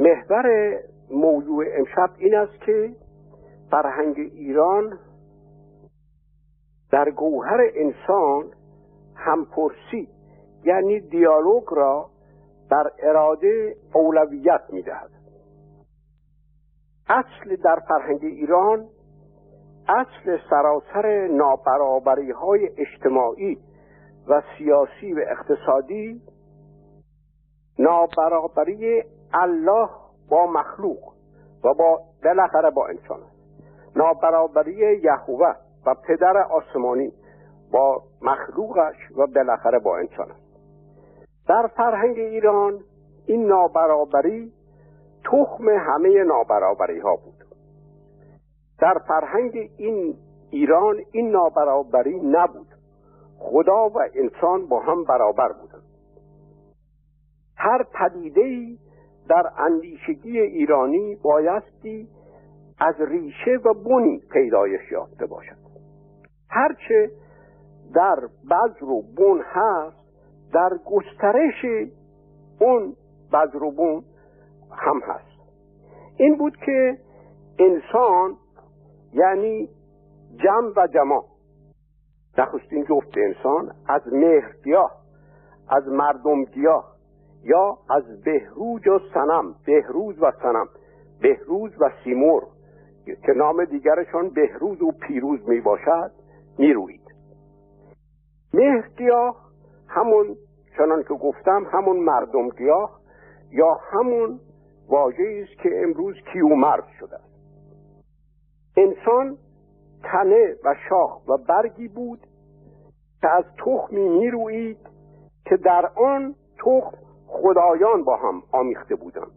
محور موضوع امشب این است که فرهنگ ایران در گوهر انسان همپرسی یعنی دیالوگ را در اراده اولویت می‌دهد. اصل در فرهنگ ایران اصل سراسر نابرابری های اجتماعی و سیاسی و اقتصادی نابرابری الله با مخلوق و با بالاخره با انسان است. نابرابری یهوه و پدر آسمانی با مخلوقش و بالاخره با انسان است. در فرهنگ ایران این نابرابری تخم همه نابرابری ها بود. در فرهنگ این ایران این نابرابری نبود. خدا و انسان با هم برابر بودند. هر پدیده در اندیشگی ایرانی بایستی از ریشه و بنی پیدایش یافته باشد. هرچه در بذر و بن هست در گسترش اون بذر و بن هم هست. این بود که انسان یعنی جمع و جماع نخستین جفت انسان از مهرگیاه از مردمگیاه یا از بهروج و سنم بهروز و سنم بهروز و سیمور که نام دیگرشان بهروز و پیروز می باشد می روید. همون چنان که گفتم همون مردمگیاه یا همون واژه است که امروز کیومرد شده است. انسان تنه و شاخ و برگی بود که از تخمی می‌روید که در آن تخم خدایان با هم آمیخته بودند.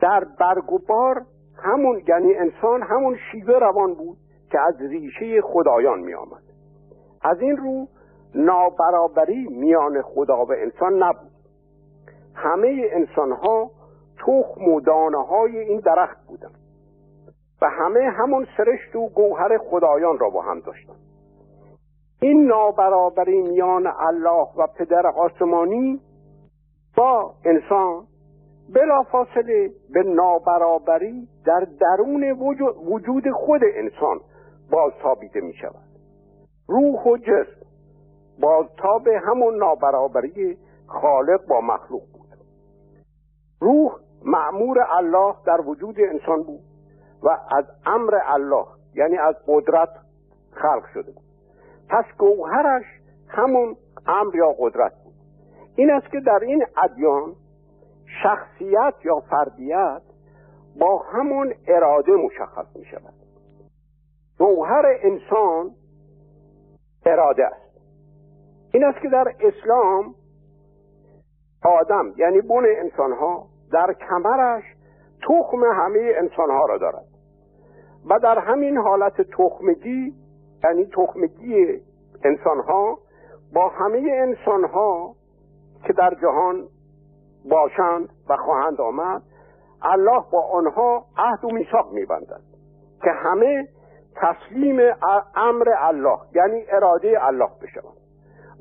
در برگ و بار همون یعنی انسان همون شیوه روان بود که از ریشه خدایان می آمد از این رو نابرابری میان خدا و انسان نبود. همه انسان ها تخم و دانه های این درخت بودند و همه همون سرشت و گوهر خدایان را با هم داشتند. این نابرابری میان الله و پدر آسمانی انسان بلا فاصله به نابرابری در درون وجود خود انسان باز تابیده می شود روح و جسم بازتاب همون نابرابری خالق با مخلوق بود. روح معمور الله در وجود انسان بود و از امر الله یعنی از قدرت خلق شده بود. پس گوهرش همون امر یا قدرت این است که در این ادیان شخصیت یا فردیت با همون اراده مشخص می شود گوهر انسان اراده است. این است که در اسلام آدم یعنی بن انسان ها در کمرش تخم همه انسان ها را دارد. و در همین حالت تخمگی یعنی تخمگی انسان ها با همه انسان ها که در جهان باشند و خواهند آمد الله با آنها عهد و میثاق میبندد که همه تسلیم امر الله یعنی اراده الله بشوند.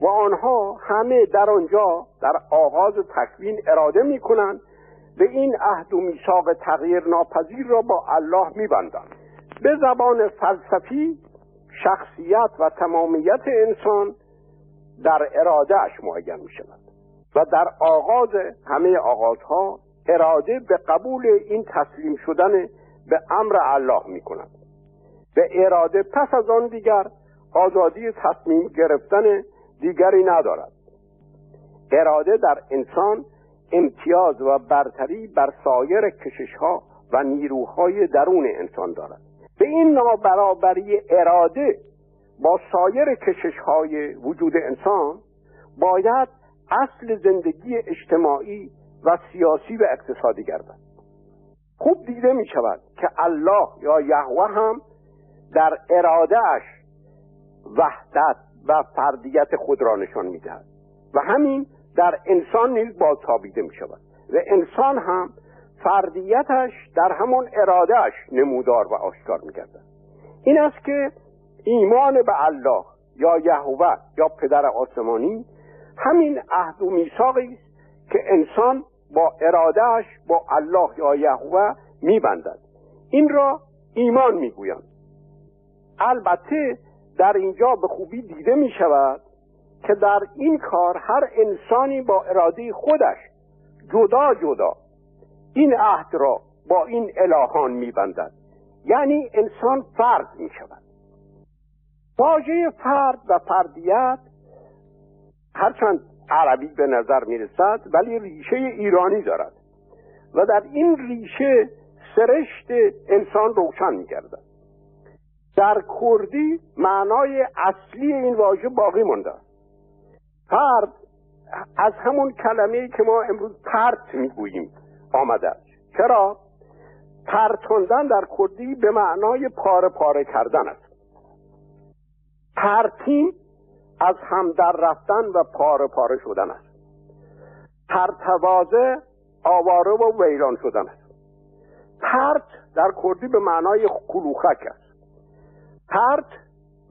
و آنها همه در آنجا در آغاز تکوین اراده می‌کنند به این عهد و میثاق تغییر ناپذیر را با الله میبندند. به زبان فلسفی شخصیت و تمامیت انسان در ارادهش معین می شود و در آغاز همه آغازها اراده به قبول این تسلیم شدن به امر الله می کند. به اراده پس از آن دیگر آزادی تصمیم گرفتن دیگری ندارد. اراده در انسان امتیاز و برتری بر سایر کششها و نیروهای درون انسان دارد. به این نابرابری اراده با سایر کششهای وجود انسان باید اصل زندگی اجتماعی و سیاسی و اقتصادی گردد. خوب دیده می شود که الله یا یهوه هم در ارادهش وحدت و فردیت خود را نشان می دهد و همین در انسان نیز بازتابیده می شود و انسان هم فردیتش در همون ارادهش نمودار و آشکار می گردد. این است که ایمان به الله یا یهوه یا پدر آسمانی همین عهد و میثاقی است که انسان با ارادهش با الله یا یهوه میبندد. این را ایمان می‌گویند. البته در اینجا به خوبی دیده می شود که در این کار هر انسانی با اراده خودش جدا جدا این عهد را با این الهان میبندد. یعنی انسان فرد می شود واژه فرد و فردیت هرچند عربی به نظر می رسد ولی ریشه ایرانی دارد. و در این ریشه سرشت انسان روشن می گردد در کردی معنای اصلی این واژه باقی مونده فرد از همون کلمه که ما امروز پرت می‌گوییم آمده است. چرا؟ پرتوندن در کردی به معنای پاره پاره کردن است. پرتین از هم در رفتن و پاره پاره شدن است. پرتوازه آواره و ویران شدن است. پرت در کردی به معنای کلوخک است. پرت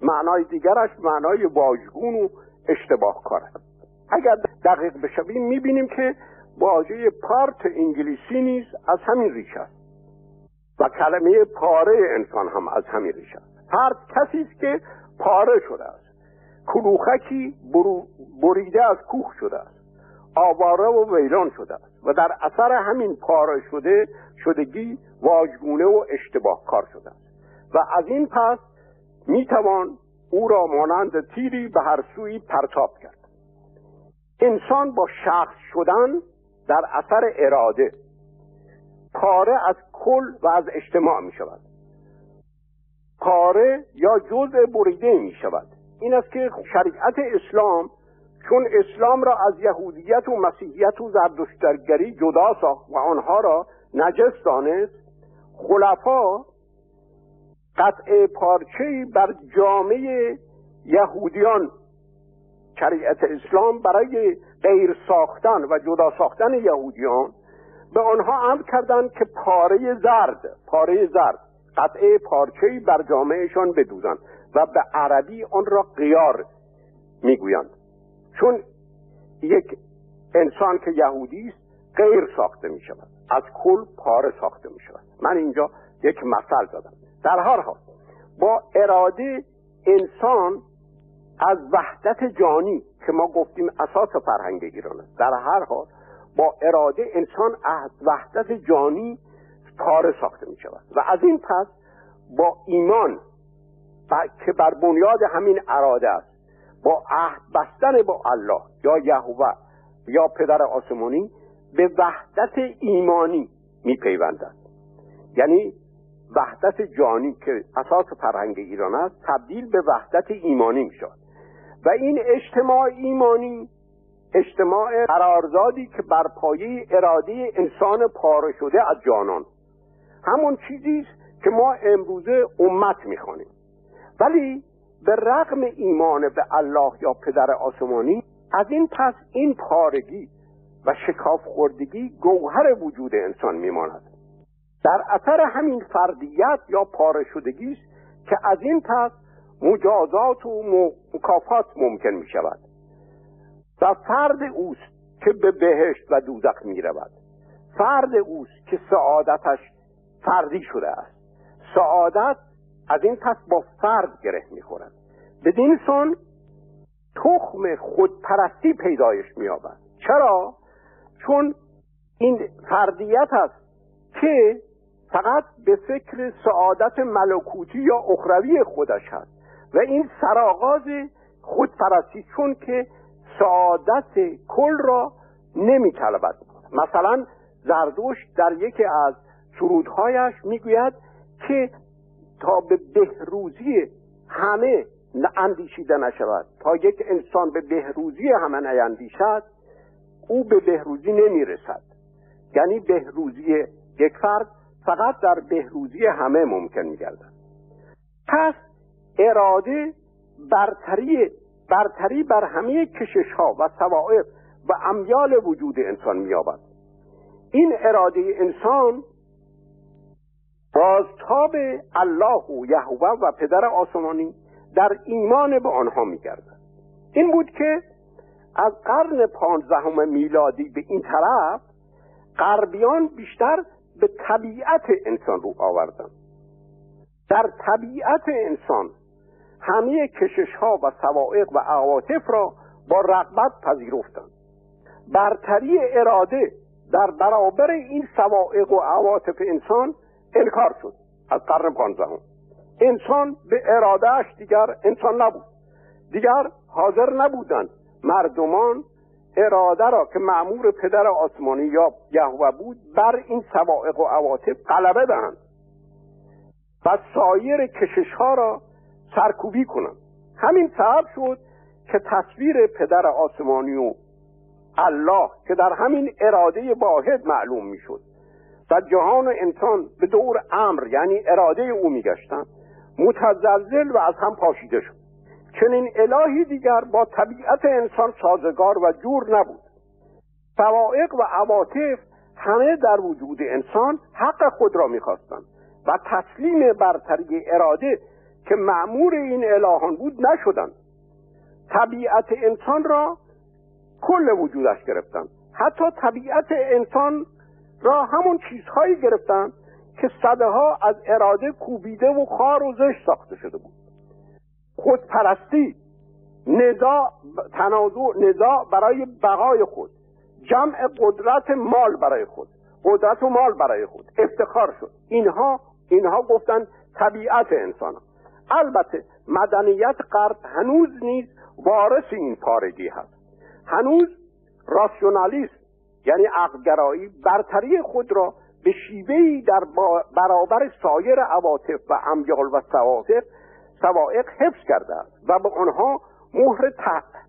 معنای دیگرش معنای واژگون و اشتباه کار است. اگر دقیق بشویم می‌بینیم که واژه پارت انگلیسی نیز از همین ریشه است. و کلمه پاره انسان هم از همین ریشه است. پارت کسی است که پاره شده است. کلوخکی بریده از کوه شده است. آواره و ویران شده است. و در اثر همین پاره شده شدگی واژگونه و اشتباه کار شده است. و از این پس می‌توان او را مانند تیری به هر سوی پرتاب کرد. انسان با شخص شدن در اثر اراده پاره از کل و از اجتماع می شود پاره یا جزء بریده می شود این است که شریعت اسلام چون اسلام را از یهودیت و مسیحیت و زردشترگری جدا ساخت و آنها را نجس دانست خلفا قطع پارچه بر جامعه یهودیان شریعت اسلام برای غیر ساختن و جدا ساختن یهودیان به آنها امر کردند که پاره زرد پاره زرد قطعه پارچه بر جامعهشان بدوزند. و به عربی آن را قیار می‌گویند. چون یک انسان که یهودی است غیر ساخته می شود از کل پاره ساخته می شود من اینجا یک مثل دادم در هر حال با اراده انسان از وحدت جانی که ما گفتیم اساس فرهنگ ایران است. در هر حال با اراده انسان از وحدت جانی پاره ساخته می شود و از این پس با ایمان که بر بنیاد همین اراده است. با عهد بستن با الله یا یهوه یا پدر آسمانی به وحدت ایمانی میپیوندد. یعنی وحدت جانی که اساس فرهنگ ایران است تبدیل به وحدت ایمانی می‌شود و این اجتماع ایمانی اجتماع قرارزادی که بر پایه اراده انسان پاره شده از جانان. همون چیزی است که ما امروزه امت می‌خوانیم. ولی به رغم ایمان به الله یا پدر آسمانی از این پس این پارگی و شکاف خوردگی گوهر وجود انسان میماند. در اثر همین فردیت یا پاره شدگی است که از این پس مجازات و مکافات ممکن می شود و فرد اوست که به بهشت و دوزخ می رود فرد اوست که سعادتش فردی شده است. سعادت از این پس با فرد گره می خورد بدین سن تخم خودپرستی پیدایش می آبد چرا؟ چون این فردیت است که فقط به فکر سعادت ملکوتی یا اخروی خودش هست و این سرآغاز خودپرستی چون که سعادت کل را نمی طلبد مثلا زردوش در یکی از سرودهایش می‌گوید که تا به بهروزی همه اندیشیده نشود. تا یک انسان به بهروزی همه نیندیشد او به بهروزی نمی‌رسد. یعنی بهروزی یک فرد فقط در بهروزی همه ممکن میگردد. پس اراده برتری برتری بر همه کشش ها و سوائف و امیال وجود انسان مییابد. این اراده انسان بازتاب الله و یهوه و پدر آسمانی در ایمان به آنها میگردد. این بود که از قرن پانزدهم میلادی به این طرف غربیان بیشتر به طبیعت انسان رو آوردن در طبیعت انسان همه کشش ها و سوائق و عواطف را با رغبت پذیرفتند. برتری اراده در برابر این سوائق و عواطف انسان انکار شد. از قرن پانزدهم. انسان به ارادهش دیگر انسان نبود. دیگر حاضر نبودند مردمان اراده را که معمور پدر آسمانی یا یهوه بود بر این سوائق و عواطف غلبه دهند و سایر کشش ها را سرکوبی کنند. همین سبب شد که تصویر پدر آسمانی و الله که در همین اراده واحد معلوم می‌شد. و جهان و انسان به دور امر یعنی اراده او میگشتند متزلزل و از هم پاشیده شد. چنین الهی دیگر با طبیعت انسان سازگار و جور نبود. سوائق و عواطف همه در وجود انسان حق خود را می‌خواستند و تسلیم برتری اراده که معمور این الهان بود نشدند. طبیعت انسان را کل وجودش گرفتند. حتی طبیعت انسان را همون چیزهایی گرفتند که صده ها از اراده کوبیده و خار و زشت ساخته شده بود. خودپرستی نزاع تنازع نزاع برای بقای خود. جمع قدرت مال برای خود. قدرت و مال برای خود. افتخار شد. اینها اینها گفتن طبیعت انسان. البته مدنیت غرب هنوز نیز وارث این پارگی هست. هنوز راسیونالیسم یعنی عقلگرایی برتری خود را به شیوهی در برابر سایر عواطف و امیال و سوائق سوائق حفظ کرده است و به آنها مهر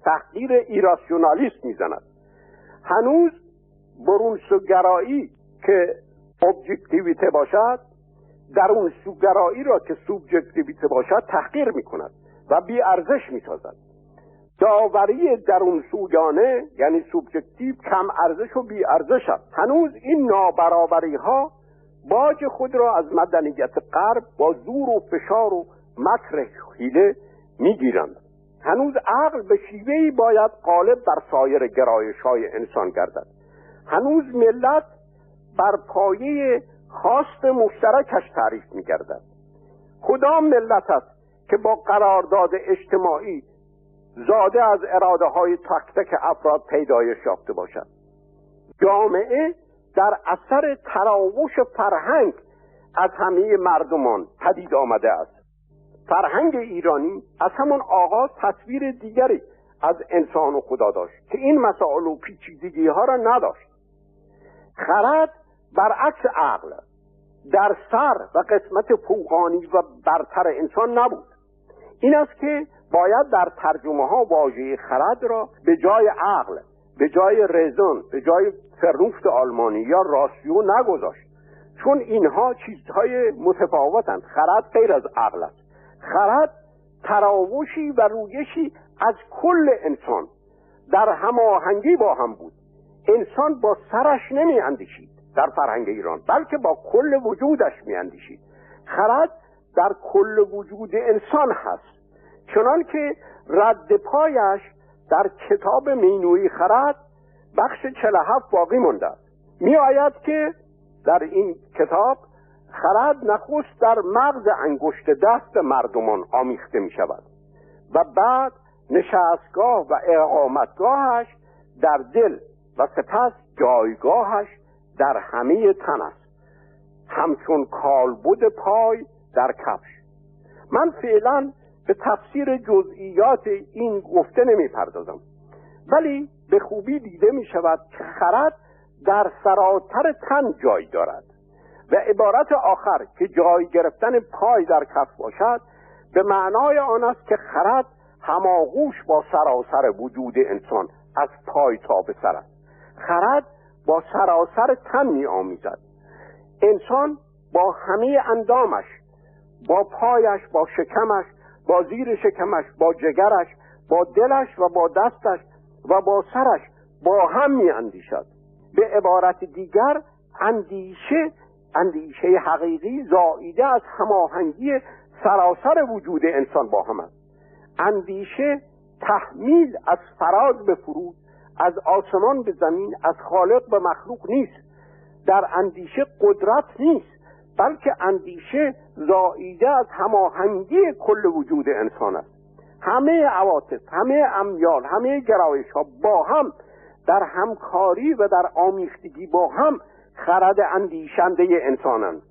تحقیر irrationalist می‌زند. هنوز برونسوگرایی که ابجکتیویته باشد در اون سوگرایی را که سوبجکتیویته باشد تحقیر می کند و بی ارزش می سازد داوری درون سویانه یعنی subjective کم ارزش و بی ارزش است. هنوز این نابرابری ها باج خود را از مدنیت غرب با زور و فشار و مکر حیله می‌گیرند. هنوز عقل به شیوهی باید غالب بر سایر گرایش های انسان گردد. هنوز ملت بر پایه خواست مشترکش تعریف میگردد. کدام ملت است که با قرارداد اجتماعی زاده از اراده های تک تک افراد پیدایش یافته باشد. جامعه در اثر تراوش فرهنگ از همه مردمان پدید آمده است. فرهنگ ایرانی از همان آغاز تصویر دیگری از انسان و خدا داشت که این مسائل و پیچیدگی ها را نداشت. خرد برعکس عقل در سر و قسمت فوقانی و برتر انسان نبود. این است که باید در ترجمه ها واژه خرد را به جای عقل به جای رزون به جای فرنوفت آلمانی یا راسیو نگذاشت. چون اینها چیزهای متفاوتند. خرد غیر از عقل است. خرد تراوشی و رویشی از کل انسان. در هماهنگی با هم بود. انسان با سرش نمی اندیشید در فرهنگ ایران بلکه با کل وجودش می اندیشید خرد در کل وجود انسان هست. چنان که رد پایش در کتاب مینوی خرد بخش 47 باقی مونده می آید که در این کتاب خرد نخست در مغز انگشت دست مردمان آمیخته می شود و بعد نشستگاه و اقامتگاهش در دل و سپس جایگاهش در همه تن است. همچون کالبد پای در کفش. من فعلا به تفسیر جزئیات این گفته نمی پردازم ولی به خوبی دیده می شود که خرد در سراتر تن جای دارد و عبارت آخر که جای گرفتن پای در کف باشد به معنای آن است که خرد هماغوش با سراسر وجود انسان از پای تا به سر است. خرد با سراسر تن می آمیزد انسان با همه اندامش با پایش با شکمش با زیر شکمش با جگرش با دلش و با دستش و با سرش با هم می اندیشد به عبارت دیگر اندیشه اندیشه حقیقی زاییده از هماهنگی سراسر وجود انسان با هم است. اندیشه تحمیل از فراز به فرود از آسمان به زمین از خالق به مخلوق نیست. در اندیشه قدرت نیست. بلکه اندیشه زاییده از هماهنگی کل وجود انسان است. همه عواطف همه امیال همه گرایش ها با هم در همکاری و در آمیختگی با هم خرد اندیشنده انسانند.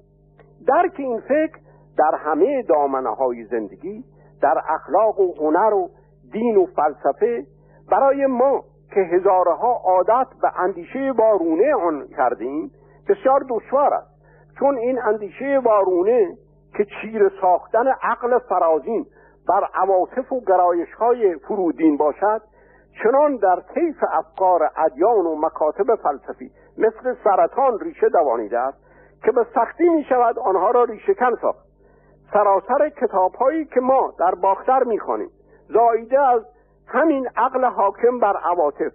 درک این فکر در همه دامنه های زندگی در اخلاق و هنر و دین و فلسفه برای ما که هزارها عادت به اندیشه وارونه آن کردیم بسیار دشوار است. چون این اندیشه وارونه که چیر ساختن عقل فرازین بر عواطف و گرایش های فرودین باشد چنان در طیف افکار ادیان و مکاتب فلسفی مثل سرطان ریشه دوانیده است که به سختی می شود آنها را ریشه کن ساخت. سراسر کتاب هایی که ما در باختر می خانیم زایده از همین عقل حاکم بر عواطف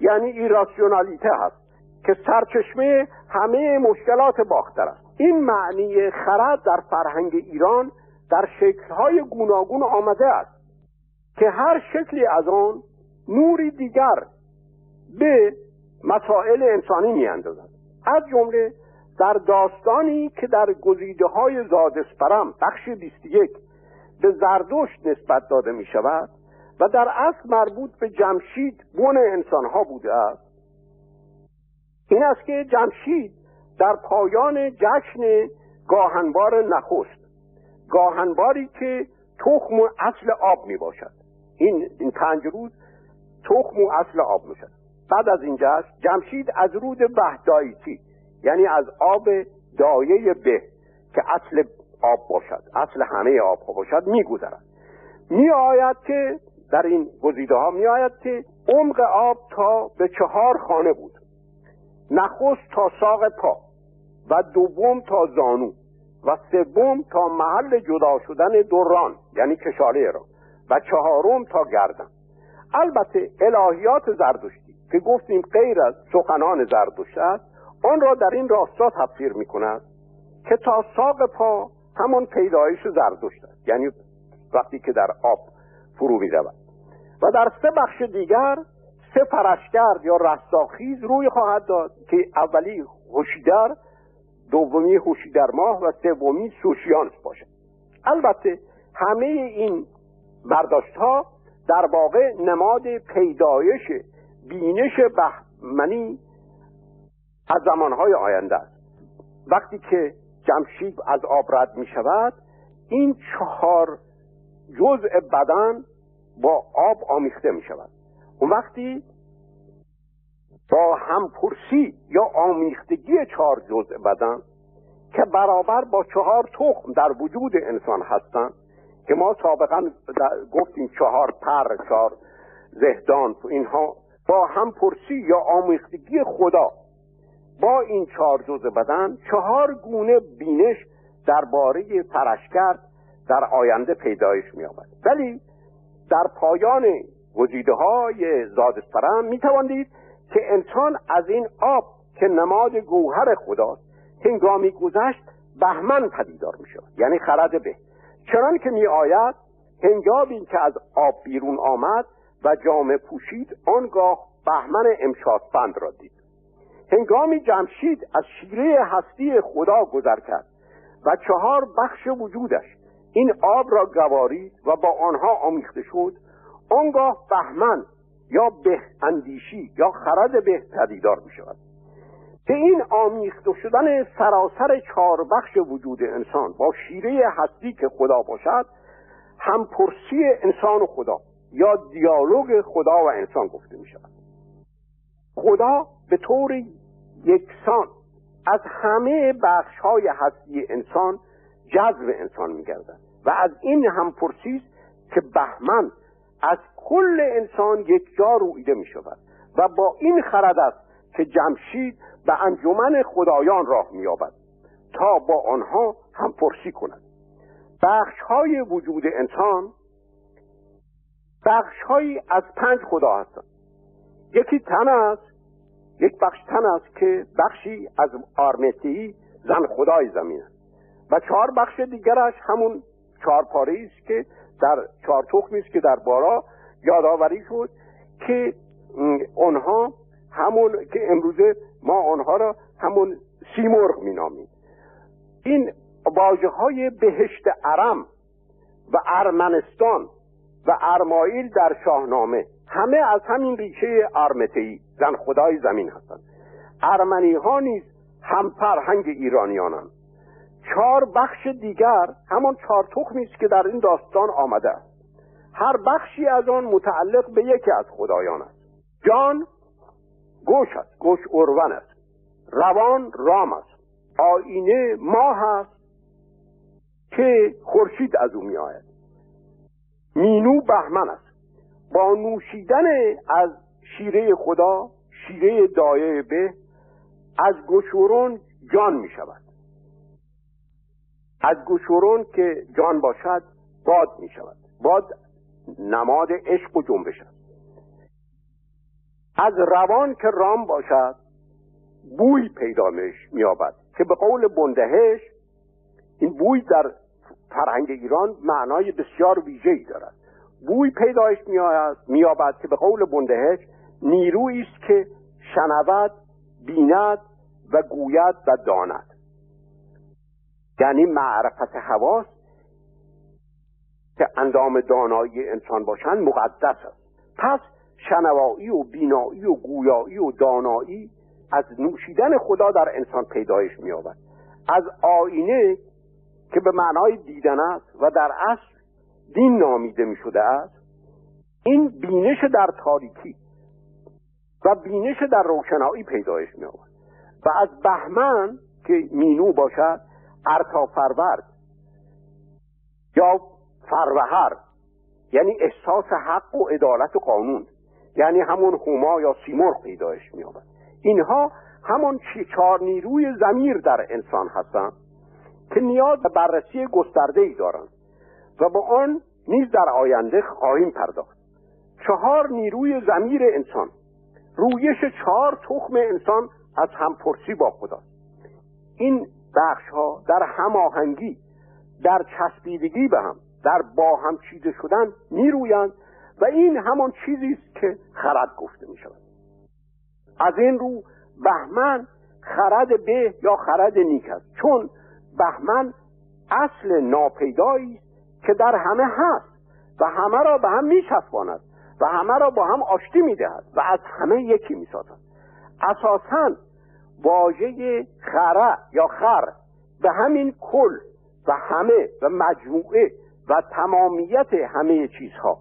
یعنی ایراسیونالیته هست. که سرچشمه همه مشکلات باختر است. این معنی خرد در فرهنگ ایران در شکلهای گوناگون آمده است که هر شکلی از آن نوری دیگر به مسائل انسانی میاندازد. از جمله در داستانی که در گزیده های زادسپرم بخش 21 به زردشت نسبت داده می شود و در اصل مربوط به جمشید بن انسان ها بوده است این است که جمشید در پایان جشن گاهنبار نخست گاهنباری که تخم و اصل آب می باشد این, این پنج روز تخم و اصل آب می شد بعد از این جشن جمشید از رود بهدایتی یعنی از آب دایه به که اصل آب باشد اصل همه آب باشد میگذرد. می آید که در این گزیده ها می آید که عمق آب تا به چهار خانه بود. نخست تا ساق پا و دوم تا زانو و سوم تا محل جدا شدن دوران یعنی کشاله را و چهارم تا گردن. البته الهیات زردشتی که گفتیم غیر از سخنان زردشت است آن را در این راستا تفسیر می کند که تا ساق پا همان پیدایش زردشت است یعنی وقتی که در آب فرو می رود و در سه بخش دیگر سه فرشگرد یا رستاخیز روی خواهد داد که اولی هوشیدر دومی هوشیدر ماه و سومی سوشیانس باشد. البته همه این برداشت ها در واقع نماد پیدایش بینش بهمنی از زمانهای آینده است. وقتی که جمشید از آب رد می شود این چهار جزء بدن با آب آمیخته می شود اون وقتی با همپرسی یا آمیختگی چهار جزء بدن که برابر با چهار تخم در وجود انسان هستند که ما سابقا گفتیم چهار پر چهار زهدان اینها با همپرسی یا آمیختگی خدا با این چهار جزء بدن چهار گونه بینش درباره کرد در آینده پیدایش می آمد ولی در پایان گزیده های زادسپرم می تواندید که انسان از این آب که نماد گوهر خداست هنگامی گذشت بهمن پدیدار می شود یعنی خرد به. چنان که می آید هنگامی که از آب بیرون آمد و جامه پوشید آنگاه بهمن امشاسپند را دید. هنگامی جمشید از شیره هستی خدا گذر کرد و چهار بخش وجودش این آب را گوارید و با آنها آمیخته شد آنگاه بهمن یا به اندیشی یا خرد به پدیدار می شود که این آمیخته شدن سراسر چهار بخش وجود انسان با شیره هستی که خدا باشد همپرسی انسان و خدا یا دیالوگ خدا و انسان گفته می شود خدا به طور یکسان از همه بخش های هستی انسان جذب انسان می و از این هم پرسیست که بهمن از کل انسان یک جا رویده می شود و با این خرد است که جمشید به انجمن خدایان راه می تا با آنها هم پرسی کند. بخش های وجود انسان بخش از پنج خدا هستند. یکی تن است یک بخش تن است که بخشی از آرمتی زن خدای زمین است. و چهار بخش دیگرش همون چهار پاره است که در چهار تخمی که در بارا یادآوری شد که آنها همون که امروزه ما آنها را همون سیمرغ مینامیم. این واجه های بهشت ارم و ارمنستان و ارمایل در شاهنامه همه از همین ریشه ارمتهی زن خدای زمین هستند. ارمنی ها نیز هم فرهنگ ایرانیانند. چهار بخش دیگر همان چهار تخمی است که در این داستان آمده. است هر بخشی از آن متعلق به یکی از خدایان است. جان گوش است گوش اروان است. روان رام است. آینه ماه است که خورشید از او میآید. مینو بهمن است. با نوشیدن از شیره خدا شیره دایه به از گشورون جان می شود از گشورون که جان باشد باد می شود باد نماد عشق و جنبش است. از روان که رام باشد بوی پیدا میابد که به قول بندهش این بوی در فرهنگ ایران معنای بسیار ویژه‌ای دارد. بوی پیدایش میابد که به قول بندهش نیرویی است که شنود بیند و گوید و داند. یعنی معرفت حواس که اندام دانایی انسان باشند مقدس است. پس شنوایی و بینایی و گویایی و دانایی از نوشیدن خدا در انسان پیدایش مییابد. از آینه که به معنای دیدن است و در اصل دین نامیده می شده است این بینش در تاریکی و بینش در روشنایی پیدایش می و از بهمن که مینو باشد ارتا فرورد یا فروهر یعنی احساس حق و عدالت و قانون یعنی همون هما یا سیمرغ پیدایش می آورد اینها همون چهار نیروی زمیر در انسان هستند که نیاز به بررسی گسترده ای دارند و با آن نیز در آینده خواهیم پرداخت. چهار نیروی زمیر انسان رویش چهار تخم انسان از همپرسی با خدا این بخش ها در هماهنگی در چسبیدگی به هم در با هم چیده شدن میرویند و این همان چیزی است که خرد گفته می شود از این رو بهمن خرد به یا خرد نیک است چون بهمن اصل ناپیدایی که در همه هست و همه را به هم میچسباند و همه را با هم آشتی می‌دهد و از همه یکی می‌سازد. اساسا واژه خره یا خر به همین کل و همه و مجموعه و تمامیت همه چیزها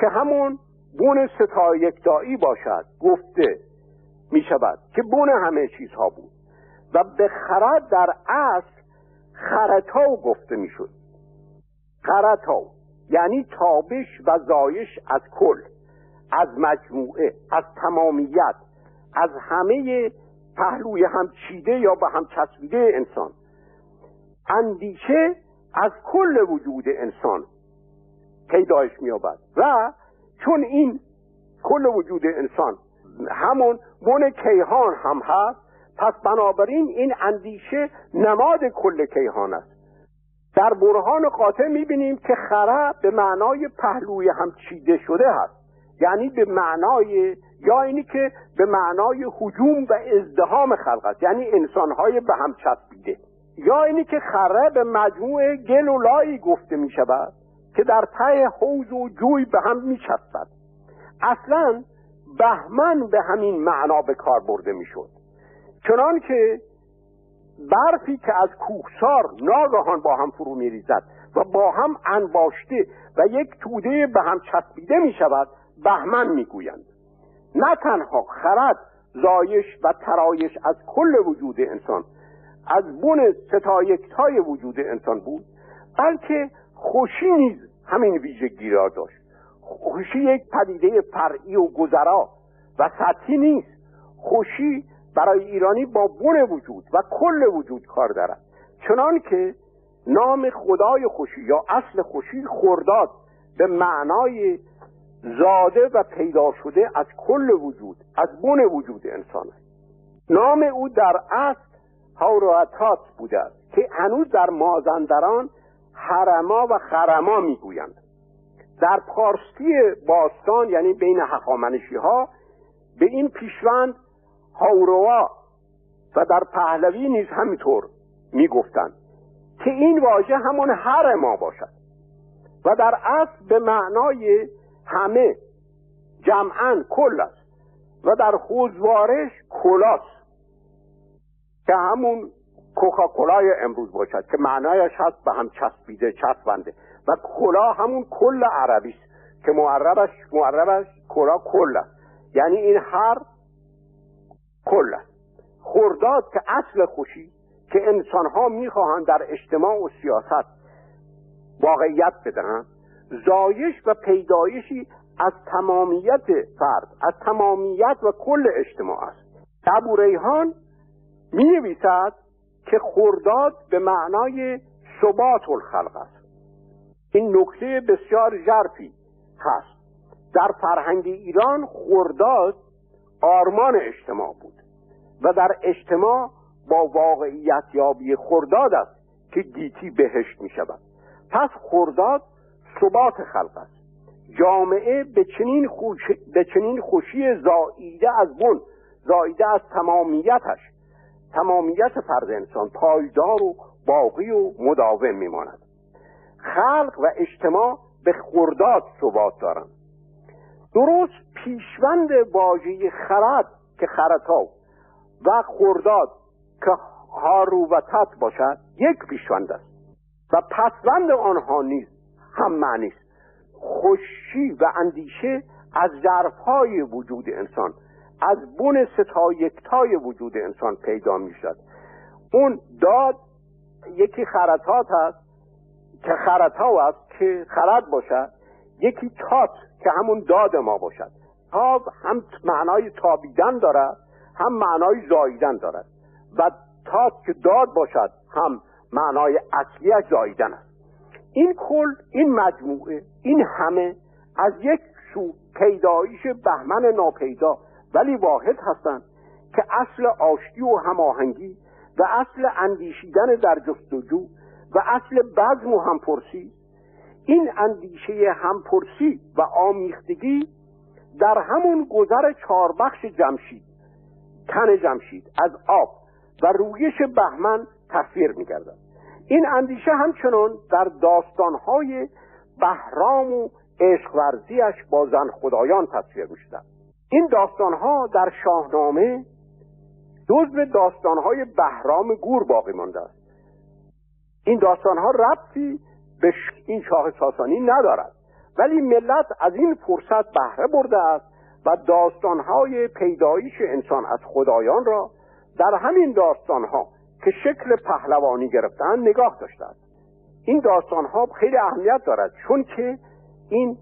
که همون بون ستا یکتایی باشد گفته می شود که بون همه چیزها بود و به خرد در اصل خرتاو گفته می شد خرتاو یعنی تابش و زایش از کل از مجموعه از تمامیت از همه پهلوی هم چیده یا به هم چسبیده انسان. اندیشه از کل وجود انسان پیدایش میابد و چون این کل وجود انسان همون بن کیهان هم هست پس بنابراین این اندیشه نماد کل کیهان است. در برهان قاطع می‌بینیم که خره به معنای پهلوی هم چیده شده هست. یعنی به معنای یا اینی که به معنای حجوم و ازدهام خلق است یعنی انسانهای به هم چسبیده. یا اینی که خره به مجموع گل و لایی گفته می شود که در ته حوز و جوی به هم می چسبد اصلا بهمن به همین معنا به کار برده می شد چنان که برفی که از کوهسار ناگهان با هم فرو می ریزد و با هم انباشته و یک توده به هم چسبیده می شود بهمن می گویند نه تنها خرد زایش و ترایش از کل وجود انسان از بون ستایکتای وجود انسان بود بلکه خوشی نیز همین ویژگی را داشت. خوشی یک پدیده فرعی و گذرا و سطحی نیست. خوشی برای ایرانی با بون وجود و کل وجود کار دارد. چنان که نام خدای خوشی یا اصل خوشی خورداد به معنای زاده و پیدا شده از کل وجود از بن وجود انسان است. نام او در اصل هاوراتات بوده است که هنوز در مازندران حرما و خرما می‌گویند. در پارسی باستان یعنی بین حقامنشی ها به این پیشوند هاوروا و در پهلوی نیز همینطور می‌گفتند که این واژه همون هر ما باشد و در اصل به معنای همه جمعا کل است و در خوزوارش کلاس که همون کوکاکولای امروز باشد که معنایش هست به هم چسبیده چسبنده و کلا همون کل عربی است که معربش معربش کلا کل است. یعنی این هر کل است. خورداد که اصل خوشی که انسان ها می‌خواهند در اجتماع و سیاست واقعیت بدهند زایش و پیدایشی از تمامیت فرد از تمامیت و کل اجتماع است. ابو ریحان می نویسد که خورداد به معنای ثبات الخلق است. این نکته بسیار ژرفی هست. در فرهنگ ایران خورداد آرمان اجتماع بود و در اجتماع با واقعیت یابی خورداد است که گیتی بهشت می شود پس خورداد ثبات خلق است. جامعه به چنین, خوشی زاییده از بن زاییده از تمامیتش. تمامیت فرد انسان پایدار و باقی و مداوم میماند. خلق و اجتماع به خورداد ثبات دارند. درست پیشوند واژه خرد که خرتا و خورداد که هارو و تت باشد یک پیشوند است. و پسوند آنها نیز هم معنی است. خوشی و اندیشه از ظرفهای وجود انسان از بن ستا یکتای وجود انسان پیدا می شد اون داد یکی خرطات هست که خرطا است که خرد باشد یکی تات که همون داد ما باشد. تاب هم معنای تابیدن دارد هم معنای زاییدن دارد. و تات که داد باشد هم معنای اصلیش زاییدن است. این کل این مجموعه این همه از یک سو پیدایش بهمن ناپیدا ولی واحد هستند که اصل آشتی و هماهنگی و اصل اندیشیدن در جستجو و اصل بزم و همپرسی این اندیشه همپرسی و آمیختگی در همون گذر چاربخش جمشید تن جمشید از آب و رویش بهمن تصویر میگردد. این اندیشه همچنان در داستانهای بهرام و عشق ورزیش با زن خدایان تصویر می این داستانها در شاهنامه جزو داستانهای بهرام گور باقی مانده است. این داستانها ربطی به این شاه ساسانی ندارد. ولی ملت از این فرصت بهره برده است و داستانهای پیدایش انسان از خدایان را در همین داستانها که شکل پهلوانی گرفتن نگاه داشتند این داستانها خیلی اهمیت دارد چون که این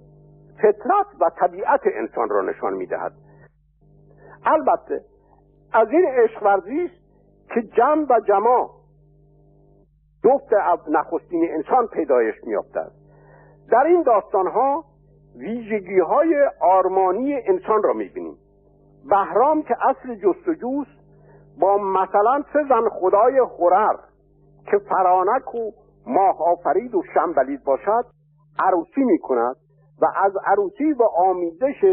فطرت و طبیعت انسان را نشان می‌دهد. البته از این عشق ورزی که جمع و جماع جفت نخستین انسان پیدایش میافتد در این داستانها ویژگی های آرمانی انسان را می‌بینیم. بهرام که اصل جستجوست با مثلا سه زن خدای خورر که فرانک و ماه آفرید و شنبلید باشد عروسی می کند و از عروسی و آمیزش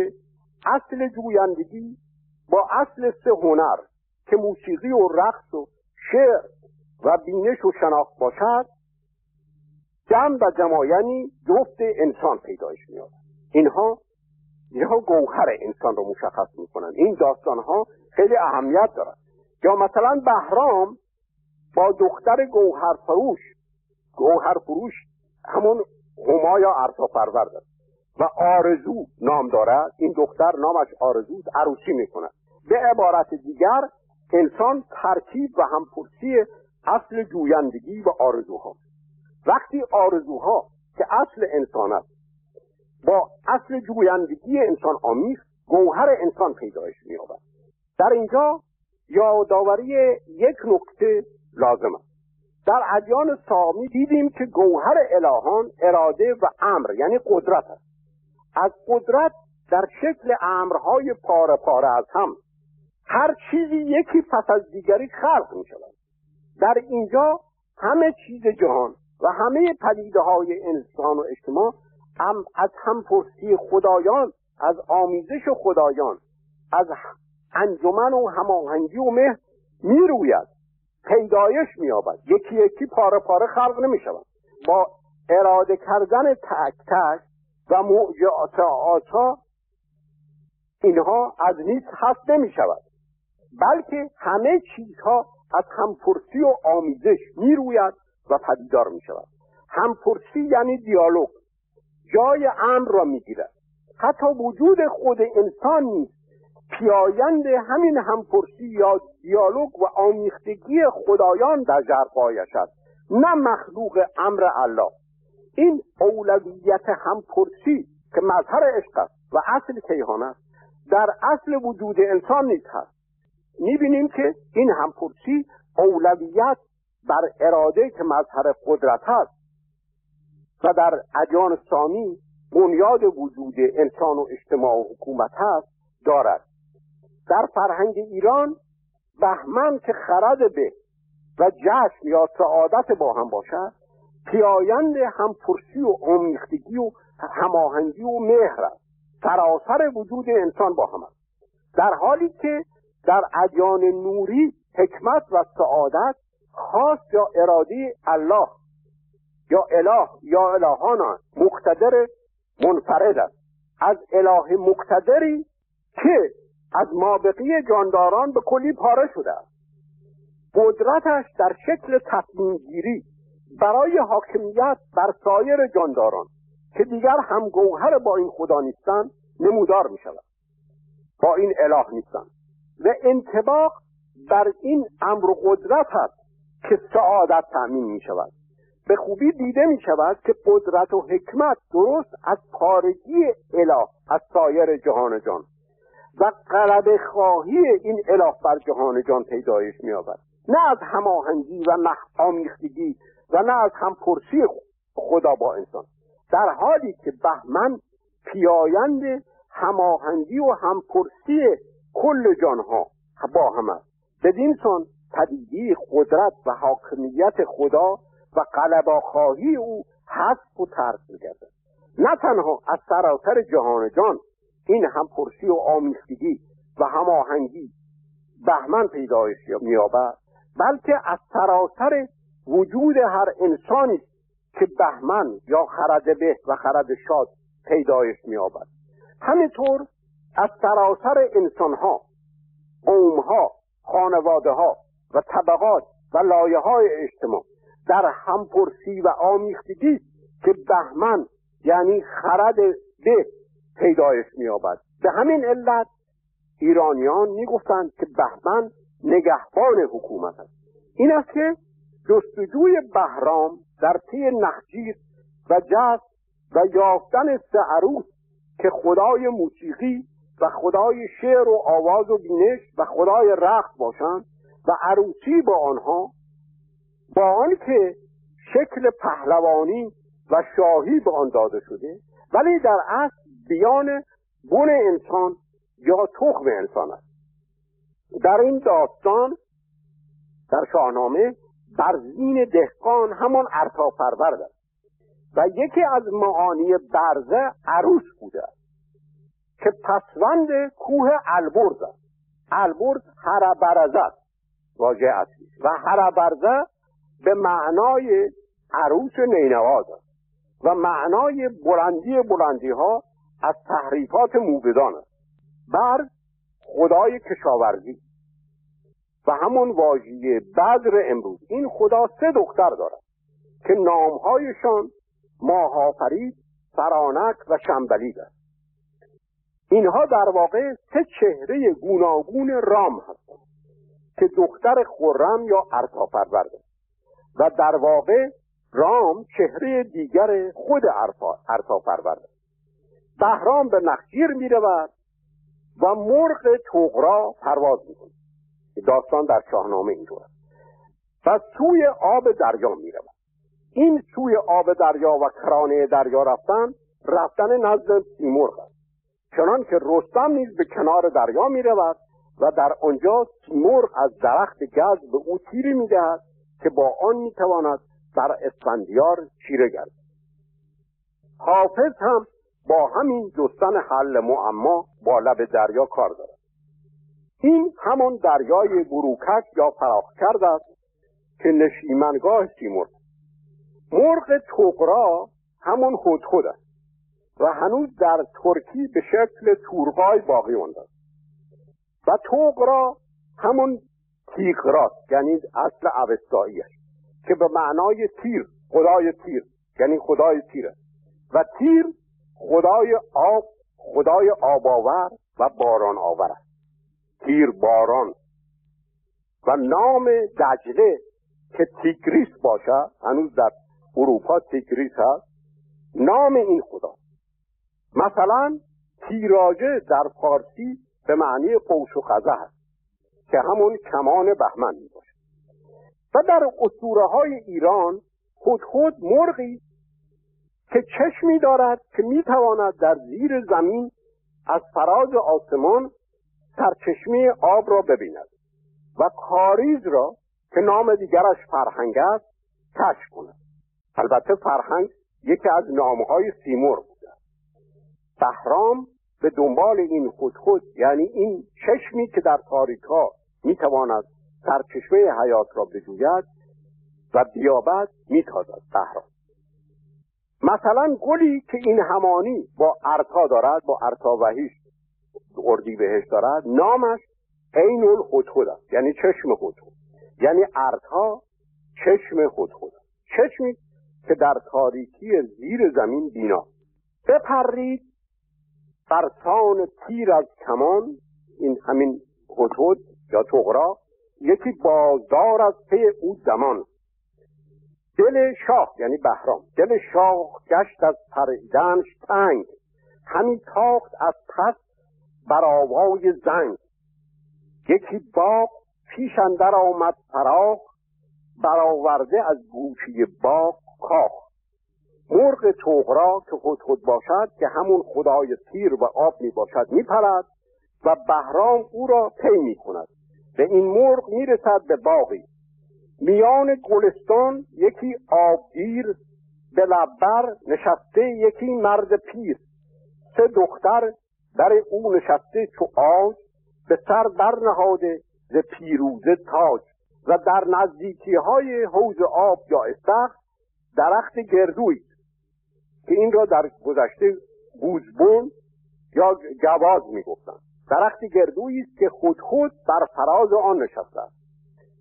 اصل جویندگی با اصل سه هنر که موسیقی و رقص و شعر و بینش و شناخت باشد جمع و جماینی جفت انسان پیدایش میاد اینها اینها گوهر انسان رو مشخص می‌کنند این داستان ها خیلی اهمیت دارد یا مثلا بهرام با دختر گوهر فروش گوهر فروش همون هما یا ارتا پرورد. است و آرزو نام دارد. این دختر نامش آرزو عروسی می‌کند. به عبارت دیگر انسان ترکیب و همپرسی اصل جویندگی و آرزوها. وقتی آرزوها که اصل انسان است با اصل جویندگی انسان آمیخت گوهر انسان پیدایش مییابد. در اینجا یادآوری یک نکته لازم است. در ادیان سامی دیدیم که گوهر الهان اراده و امر یعنی قدرت است. از قدرت در شکل امرهای پاره پاره از هم هر چیزی یکی پس از دیگری خلق می شود. در اینجا همه چیز جهان و همه پدیده های انسان و اجتماع هم از همپرسی خدایان از آمیزش خدایان از انجمن و هماهنگی و مهر می‌روید. پیدایش مییابد. یکی یکی پاره پاره خلق نمی‌شود. با اراده کردن تک تک و معجزات اینها از نیست هست نمی شود بلکه همه چیزها از همپرسی و آمیزش می روید و پدیدار می شود همپرسی یعنی دیالوگ. جای امر را می گیرد حتی وجود خود انسان نیست پیایند همین همپرسی یا دیالوگ و آمیختگی خدایان در جرقایش است نه مخلوق امر الله. این اولویت همپرسی که مظهر عشق است و اصل کیهان است در اصل وجود انسان نیز هست. می‌بینیم که این همپرسی اولویت بر اراده که مظهر قدرت هست و در ادیان سامی بنیاد وجود انسان و اجتماع و حکومت هست دارد. در فرهنگ ایران بهمن که خرد به و جشن یا سعادت با هم باشد پیایند همپرسی و آمیختگی و هماهنگی و مهر است. سراسر وجود انسان با هم است. در حالی که در ادیان نوری حکمت و سعادت خاص یا اراده الله یا اله یا الهان مقتدر منفرد است. از اله مقتدری که از مابقی جانداران به کلی پاره شده است. قدرتش در شکل تصمیم گیری برای حاکمیت بر سایر جانداران که دیگر همگوهر با این خدا نیستند نمودار می شود با این اله نیستند و انتباق بر این امر قدرت است که سعادت تأمین می شود به خوبی دیده می شود که قدرت و حکمت درست از پارگی اله از سایر جهان جان. و قلب خواهی این اله بر جهان جان پیدایش می آورد نه از هماهنگی و آمیختگی و نه از همپرسی خدا با انسان. در حالی که بهمن پیایند هماهنگی و همپرسی کل جانها با هم است. بدین سان پدیدی قدرت و حاکمیت خدا و قلبا خواهی او حذف و ترک میگردد. نه تنها از سراسر جهان جان این همپرسی و آمیختگی و هماهنگی بهمن پیدایش مییابد. بلکه از سراسر وجود هر انسانی که بهمن یا خرد به و خرد شاد پیدایش مییابد. همینطور از سراسر انسانها قومها خانواده ها و طبقات و لایه های اجتماع در همپرسی و آمیختگی که بهمن یعنی خرد به پیدایش مییابد. به همین علت ایرانیان می‌گفتند که بهمن نگهبان حکومت است. این است که جستجوی بهرام در پی نخجیر و جست و یافتن سه عروس که خدای موسیقی و خدای شعر و آواز و بینش و خدای رقص باشند و عروسی با آنها با آنکه شکل پهلوانی و شاهی به آن داده شده ولی در اصل بیان بن انسان یا تخم انسان است. در این داستان در شاهنامه برزین دهقان همان ارتا پرورد است و یکی از معانی برزه عروس بوده است که پسوند کوه البرز است. البرز هربرزه است. واژه اصلی. و هربرزه به معنای عروس نینواز است و معنای بلندی بلندی ها از تحریفات موبدان است. برز خدای کشاورزی. و همون واژه بدر امروز. این خدا سه دختر دارد که نامهایشان ماهافرید فرانک و شنبلید است. اینها در واقع سه چهره گوناگون رام هستند که دختر خرم یا ارتافرورد است. و در واقع رام چهره دیگر خود ارتافرورد است. بهرام به نخجیر می رود و مرغ توغرا پرواز می داستان در شاهنامه اینطور است. و سوی آب دریا می رود این سوی آب دریا و کرانه دریا رفتن رفتن نزد سیمرغ است. چنان که رستم نیز به کنار دریا می رود و در آنجا سیمرغ از درخت گز به او تیری می دهد که با آن می تواند در اسفندیار چیره گردد. حافظ هم با همین جستن حل معما با لب دریا کار دارد این همان دریای بروکک یا فراخ کرده است که نشیمنگاه سیمرغ مرغ تقرا همون هدهد است و هنوز در ترکی به شکل تورقای باقی مانده است. و تقرا همون تیغراست یعنی اصل اوستاییش که به معنای تیر خدای تیر یعنی خدای تیر و تیر خدای آب خدای آباور و باران آور است. تیر باران و نام دجله که تیگریس باشه هنوز در اروپا تیگریس هست نام این خدا. مثلا تیراجه در فارسی به معنی قوس و قزح هست که همون کمان بهمن می باشه و در اسطوره های ایران خود خود مرغی که چشمی دارد که می‌تواند در زیر زمین از فراز آسمان سرچشمه آب را ببیند و کاریز را که نام دیگرش فرهنگ است کشف کند. البته فرهنگ یکی از نامهای سیمور بوده. بهرام به دنبال این خود یعنی این چشمی که در تاریکا می‌تواند سرچشمه حیات را بجوید و بیابد میتازد بهرام مثلا گلی که این همانی با ارتا دارد با ارتا وحیش اردی بهش دارد نامش عین الهدهد است. یعنی چشم هدهد یعنی ارتا چشم هدهد چشمی که در تاریکی زیر زمین بینا. بپرید برسان تیر از کمان این همین هدهد یا تغرا یکی بازدار از پی او زمان. دل شاه یعنی بهرام. دل شاه گشت از پریدنش تنگ. همی تاخت از پس بر آوای زنگ. یکی باغ پیش اندر آمد فراخ برآورده از گوشی باغ کاخ. مرغ توغرا که خود خود باشد که همون خدای تیر و آب می باشد می پرد و بهرام او را پی می کند. به این مرغ می رسد به باقی میان گلستان یکی آبگیر به لبر نشسته یکی مرد پیر. سه دختر در او نشسته چو آج به سر برنهاده ز پیروزه تاج. و در نزدیکی های حوز آب یا استخ درخت گردوی که این را در گذشته گوزبون یا گواز می‌گفتند. درخت گردویی است که خود خود بر فراز آن نشسته است.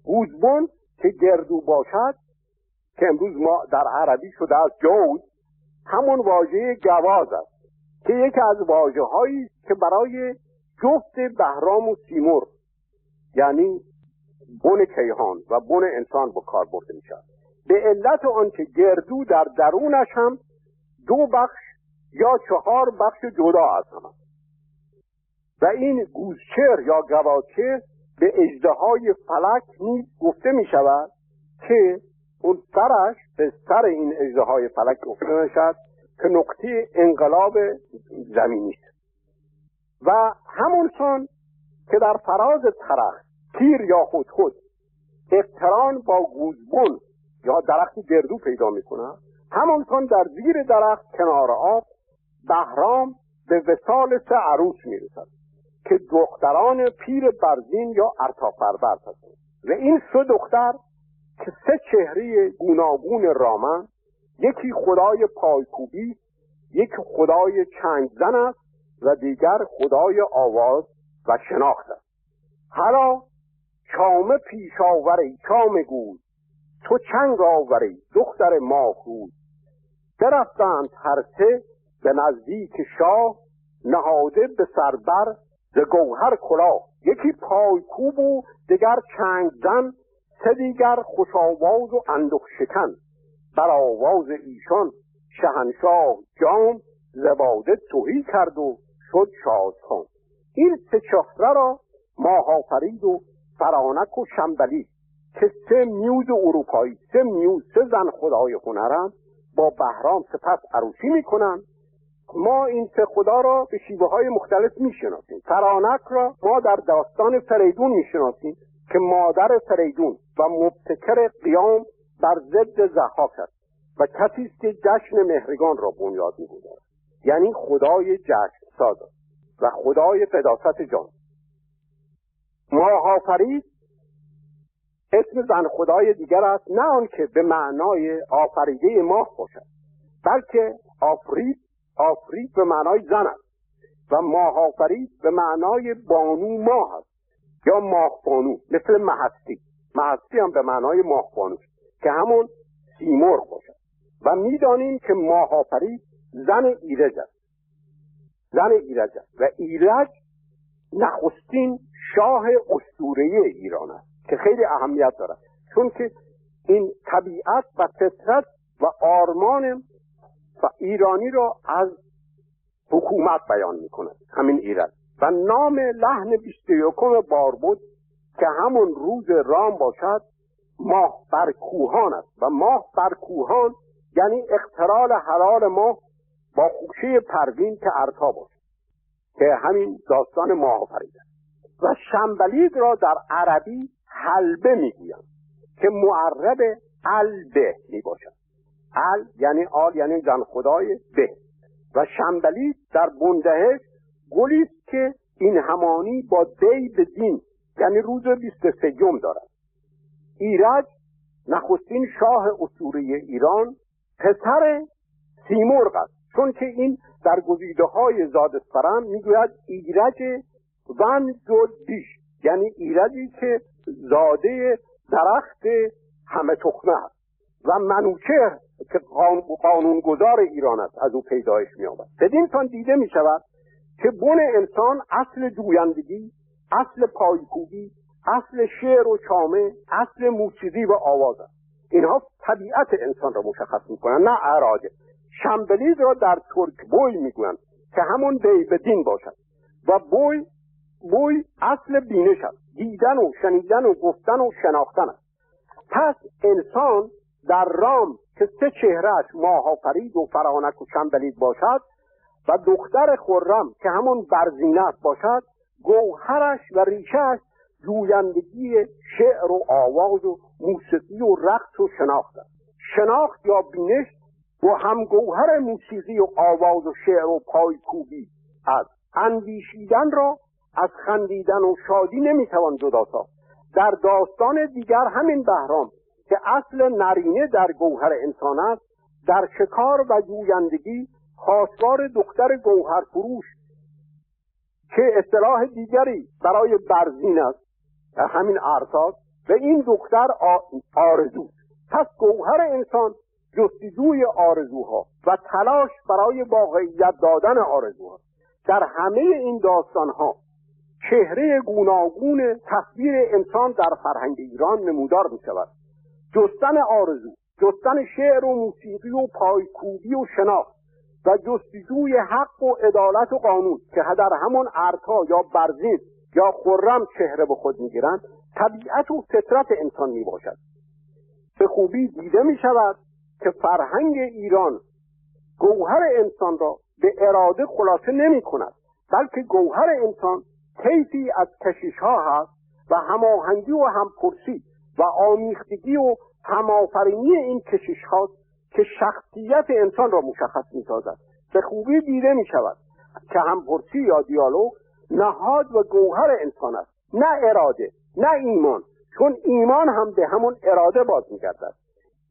گوزبون که گردو باشد که امروز ما در عربی شده از جوز همون واژه گواز است که یکی از واجه هایی که برای جفت بهرام و سیمور یعنی بن کیهان و بن انسان با کار برده می شود به علت آنکه گردو در درونش هم دو بخش یا چهار بخش جدا از هم و این گوزچر یا گواچه به اجده فلک نیز گفته می شود که اون سرش به سر این اجده فلک گفته می شود که نقطه انقلاب زمینی است. و همونسان که در فراز ترخ تیر یا خود خود اقتران با گوزبون یا درختی گردو پیدا می‌کنه همانطان در زیر درخت کنار آب بهرام به وسال سه عروس می‌رسد. که دختران پیر برزین یا ارتافربرد هستند. و این سه دختر که سه چهره گوناگون رامن یکی خدای پایکوبی یک خدای چنگ زن است و دیگر خدای آواز و شناخت است. حالا چامه پیش آوری چام گوی تو چنگ آوری دختر ماهروی برفتند هر سه به نزدیک شاه نهاده به سربر ز گوهر کلاه. یکی پایکوب و دیگر چنگ زن سه دیگر خوش آواز و اندوه شکن. بر آواز ایشان شهنشاه جام زباده توهی کرد و شد شادخان. این سه چهره را ماه و فرانک و شنبلی که سه میوز اروپایی سه میوز سه زن خدای هنرند با بهرام سپس عروسی می‌کنند. ما این سه خدا را به شیوه های مختلف می‌شناسیم. فرانک را ما در داستان فریدون می‌شناسیم که مادر فریدون و مبتکر قیام بر ضد زحاک است و کسی است که جشن مهرگان را بنیاد می‌گذارد. یعنی خدای جشن ساز و خدای قداست جان. ماه اسم زن خدای دیگر است نه آنکه به معنای آفریده ماه باشد بلکه آفرید آفرید به معنای زن است و ماه آفرید به معنای بانو ماه است یا ماه بانو مثل محستی محستی هم به معنای ماه بانو که همون سیمرغ باشد. و می‌دانیم که ماه آفرید زن ایرج است. زن ایرج است و ایرج نخستین شاه اسطوره ایران است که خیلی اهمیت دارد. چون که این طبیعت و فطرت و آرمان و ایرانی را از حکومت بیان می کند همین ایران. و نام لحن بیست یکم بار بود که همون روز رام باشد ماه بر کوهان است. و ماه بر کوهان یعنی اخترال حلال ماه با خوشه پروین که ارتا باشد که همین داستان ماه آفریده. و شنبلید را در عربی حلبه می‌گویند که معرب البه می باشد ال یعنی آل یعنی زن خدای به. و شنبلی در بندهش گلی است که این همانی با دی به دین یعنی روز بیست سیوم دارد. ایرج نخستین شاه اصوره ایران پسر سیمرغ است. چون که این در گزیده های زادسپرم می‌گوید ایرج ون دیش یعنی ایرجی که زاده درخت همه تخمه است. و منوچه که قانونگذار ایران است از او پیدایش بدین سان دیده می شود که بن انسان اصل جویندگی اصل پایکوبی اصل شعر و چامه اصل موسیقی و آواز است. اینها طبیعت انسان را مشخص می‌کنند نه اراده شنبلیز را در ترک بوی می‌گویند که همون بدین باشد و بوی بوی اصل بینش است. دیدن و شنیدن و گفتن و شناختن است. پس انسان در رام که سه چهرهش ماه آفرید و فرانک و چنبلید باشد و دختر خرم که همون برزینت باشد گوهرش و ریشهش جویندگی شعر و آواز و موسیقی و رقص و شناخت است. شناخت یا بینش و هم گوهر موسیقی و آواز و شعر و پایکوبی از اندیشیدن را از خندیدن و شادی نمی‌توان جدا ساخت. در داستان دیگر همین بهرام که اصل نرینه در گوهر انسان است در شکار و جویندگی خواستار دختر گوهر فروش که اصطلاح دیگری برای برزین است. همین ارتاز و این دختر آرزو. پس گوهر انسان جستجوی آرزوها و تلاش برای واقعیت دادن آرزوها. در همه این داستانها چهره گوناگون تصویر انسان در فرهنگ ایران نمودار می شود جستن آرزو جستن شعر و موسیقی و پایکوبی و شناخت و جستجوی حق و عدالت و قانون که در همون ارتا یا برزین یا خرم چهره به خود می‌گیرند طبیعت و فطرت انسان می به خوبی دیده می شود که فرهنگ ایران گوهر انسان را به اراده خلاصه نمی کند بلکه گوهر انسان کیفی از کشیش ها هست و هماهنگی و همپرسی و آمیختگی و همآفرینی این کشیش هاست که شخصیت انسان را مشخص می سازد به خوبی دیده می شود که همپرسی یا دیالوگ نهاد و گوهر انسان است نه اراده نه ایمان چون ایمان هم به همون اراده باز میگردد.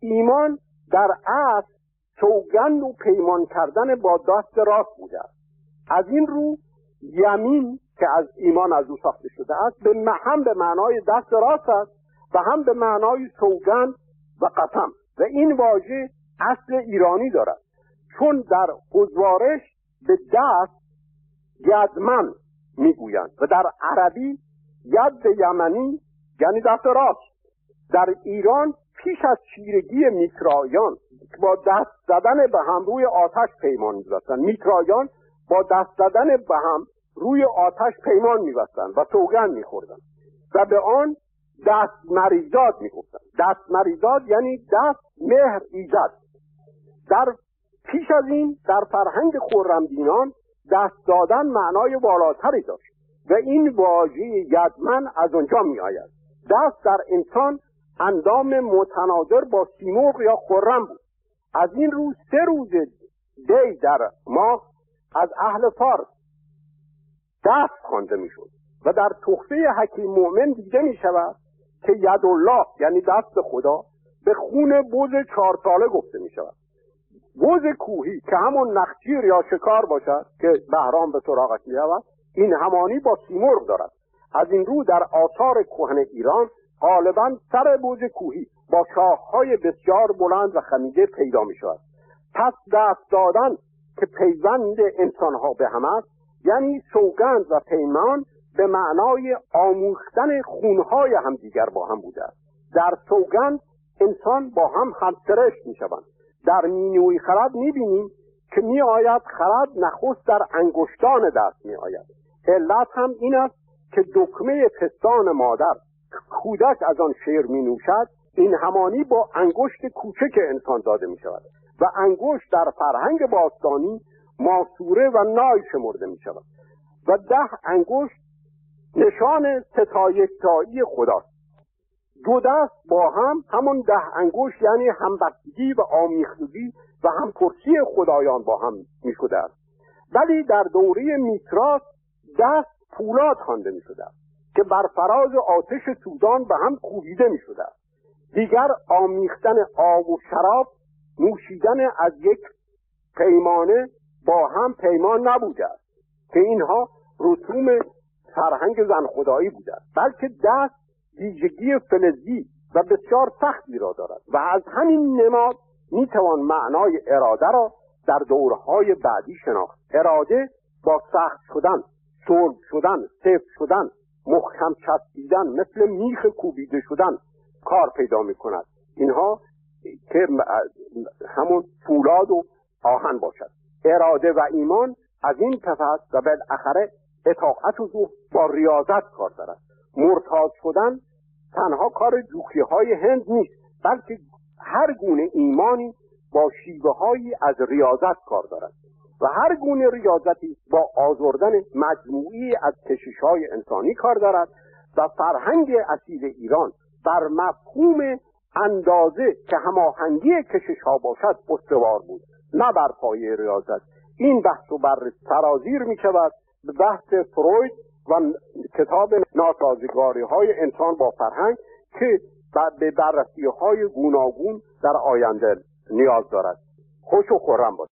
ایمان در اصل سوگند و پیمان کردن با دست راست بوده است. از این رو یمین که از ایمان از او ساخته شده است به هم به معنای دست راست است. و هم به معنای سوگند و قسم. و این واژه اصل ایرانی دارد. چون در گزارش به دست یدمن می‌گویند و در عربی ید یمنی یعنی دست راست. در ایران پیش از چیرگی میترایان با دست زدن به هم روی آتش پیمان میبستند. میترایان با دست زدن به هم روی آتش پیمان میبستند و سوگند میخوردند. و به آن دست مریضات می‌گفتند دست مریضات یعنی دست مهر ایجاد. در پیش از این در فرهنگ خورمدینان دست دادن معنای بالاتری داشت و این واژه یدمن از آنجا می آید دست در انسان اندام متناظر با سیمرغ یا خرم بود. از این روز سه روز دی در ماه از اهل فارس دست خوانده می‌شد و در تحفه حکیم مؤمن دیده می شود که ید الله یعنی دست خدا به خون بوز چهار ساله گفته می شود بوز کوهی که همون نخچیر یا شکار باشد که بهرام به سراغش می این همانی با سیمرغ دارد. از این رو در آثار کهن ایران غالبا سر بوز کوهی با شاخهای بسیار بلند و خمیده پیدا می شود پس دست دادن که پیوند انسانها به هم است یعنی سوگند و پیمان به معنای آموختن خونهای همدیگر با هم بوده است. در سوگند انسان با هم همسرشت می شوند در مینوی خرد می بینیم که می آید خرد نخست در انگشتان دست می آید علت هم این است که دکمه پستان مادر کودک از آن شیر می نوشد این همانی با انگشت کوچک انسان داده می شود و انگشت در فرهنگ باستانی ماسوره و نای شمرده می شود و ده انگشت نشان ستایکتایی خداست. دو دست با هم همون ده انگشت یعنی همبستگی و آمیختگی و همپرسی خدایان با هم می شده است ولی در دوره میتراس دست پولاد خوانده می شده است که بر فراز آتش سودان به هم کوبیده می شده است دیگر آمیختن آب و شراب نوشیدن از یک پیمانه با هم پیمان نبوده است که اینها رسوم فرهنگ زن خدایی بوده بلکه دست ویژگی فلزی و بسیار سختی را دارد و از همین نماد می‌توان معنای اراده را در دورهای بعدی شناخت. اراده با سخت شدن صلب شدن سفت شدن محکم چسبیدن مثل میخ کوبیده شدن کار پیدا می کند اینها که همون فولاد و آهن باشد. اراده و ایمان از این پس و بالاخره اطاعت و با ریاضت کار دارد. مرتاز شدن تنها کار جوخی های هند نیست بلکه هر گونه ایمانی با شیوه هایی از ریاضت کار دارد و هر گونه ریاضتی با آزردن مجموعی از کشش های انسانی کار دارد و فرهنگ اصیل ایران بر مفهوم اندازه که هماهنگی کشش ها باشد استوار بود. نه بر پایه ریاضت. این بحث و بر سرازیر می شود به بحث فروید و کتاب ناسازگاری های انسان با فرهنگ که به بررسی های گوناگون در آینده نیاز دارد. خوش و خورم